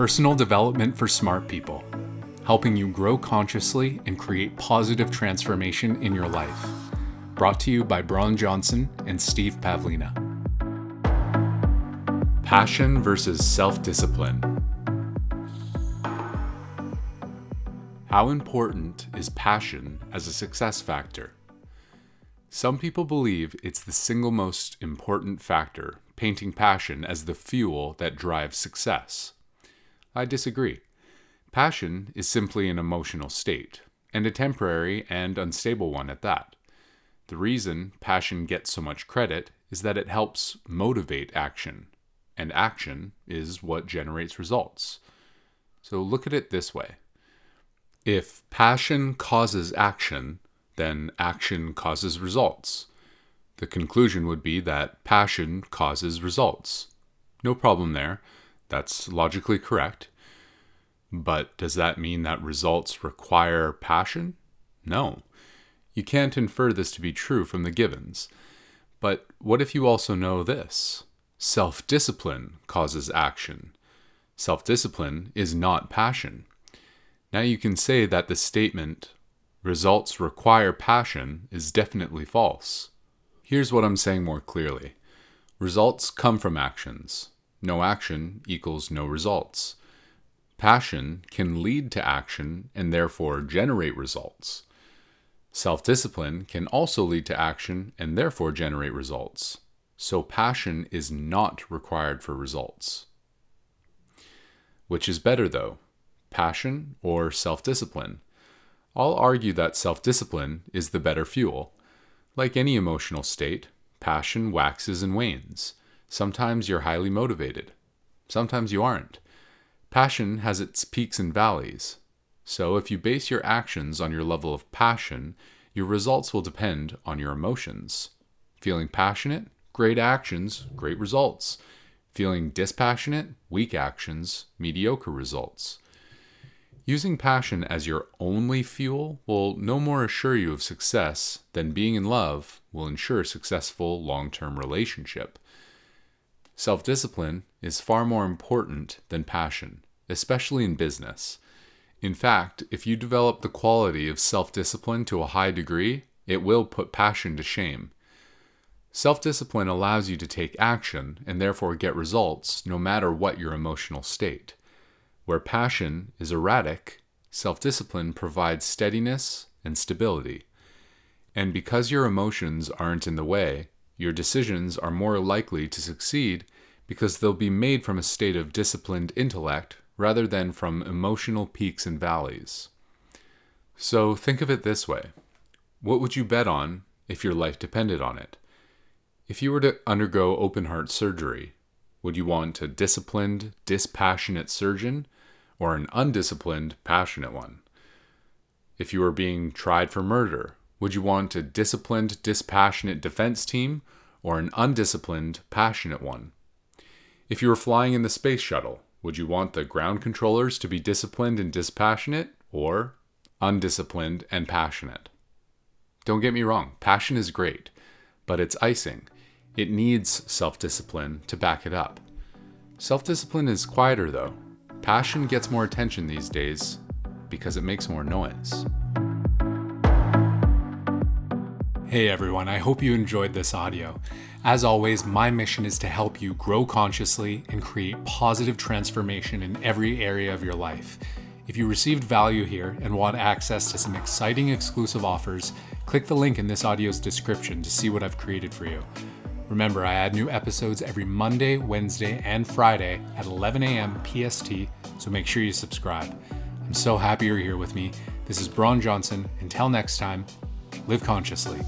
personal development for smart people, helping you grow consciously and create positive transformation in your life. Brought to you by Braun Johnson and Steve Pavlina. Passion versus self discipline. How important is passion as a success factor? Some people believe it's the single most important factor, painting passion as the fuel that drives success. I disagree. Passion is simply an emotional state, and a temporary and unstable one at that. The reason passion gets so much credit is that it helps motivate action, and action is what generates results. So look at it this way if passion causes action, then action causes results. The conclusion would be that passion causes results. No problem there. That's logically correct. But does that mean that results require passion? No. You can't infer this to be true from the givens. But what if you also know this? Self discipline causes action. Self discipline is not passion. Now you can say that the statement, results require passion, is definitely false. Here's what I'm saying more clearly results come from actions. No action equals no results. Passion can lead to action and therefore generate results. Self discipline can also lead to action and therefore generate results. So, passion is not required for results. Which is better, though, passion or self discipline? I'll argue that self discipline is the better fuel. Like any emotional state, passion waxes and wanes. Sometimes you're highly motivated, sometimes you aren't. Passion has its peaks and valleys. So, if you base your actions on your level of passion, your results will depend on your emotions. Feeling passionate? Great actions, great results. Feeling dispassionate? Weak actions, mediocre results. Using passion as your only fuel will no more assure you of success than being in love will ensure a successful long term relationship. Self discipline is far more important than passion, especially in business. In fact, if you develop the quality of self discipline to a high degree, it will put passion to shame. Self discipline allows you to take action and therefore get results no matter what your emotional state. Where passion is erratic, self discipline provides steadiness and stability. And because your emotions aren't in the way, your decisions are more likely to succeed because they'll be made from a state of disciplined intellect rather than from emotional peaks and valleys. So think of it this way What would you bet on if your life depended on it? If you were to undergo open heart surgery, would you want a disciplined, dispassionate surgeon or an undisciplined, passionate one? If you were being tried for murder, would you want a disciplined, dispassionate defense team or an undisciplined, passionate one? If you were flying in the space shuttle, would you want the ground controllers to be disciplined and dispassionate or undisciplined and passionate? Don't get me wrong, passion is great, but it's icing. It needs self discipline to back it up. Self discipline is quieter though. Passion gets more attention these days because it makes more noise. Hey everyone, I hope you enjoyed this audio. As always, my mission is to help you grow consciously and create positive transformation in every area of your life. If you received value here and want access to some exciting exclusive offers, click the link in this audio's description to see what I've created for you. Remember, I add new episodes every Monday, Wednesday, and Friday at 11 a.m. PST, so make sure you subscribe. I'm so happy you're here with me. This is Braun Johnson. Until next time, live consciously.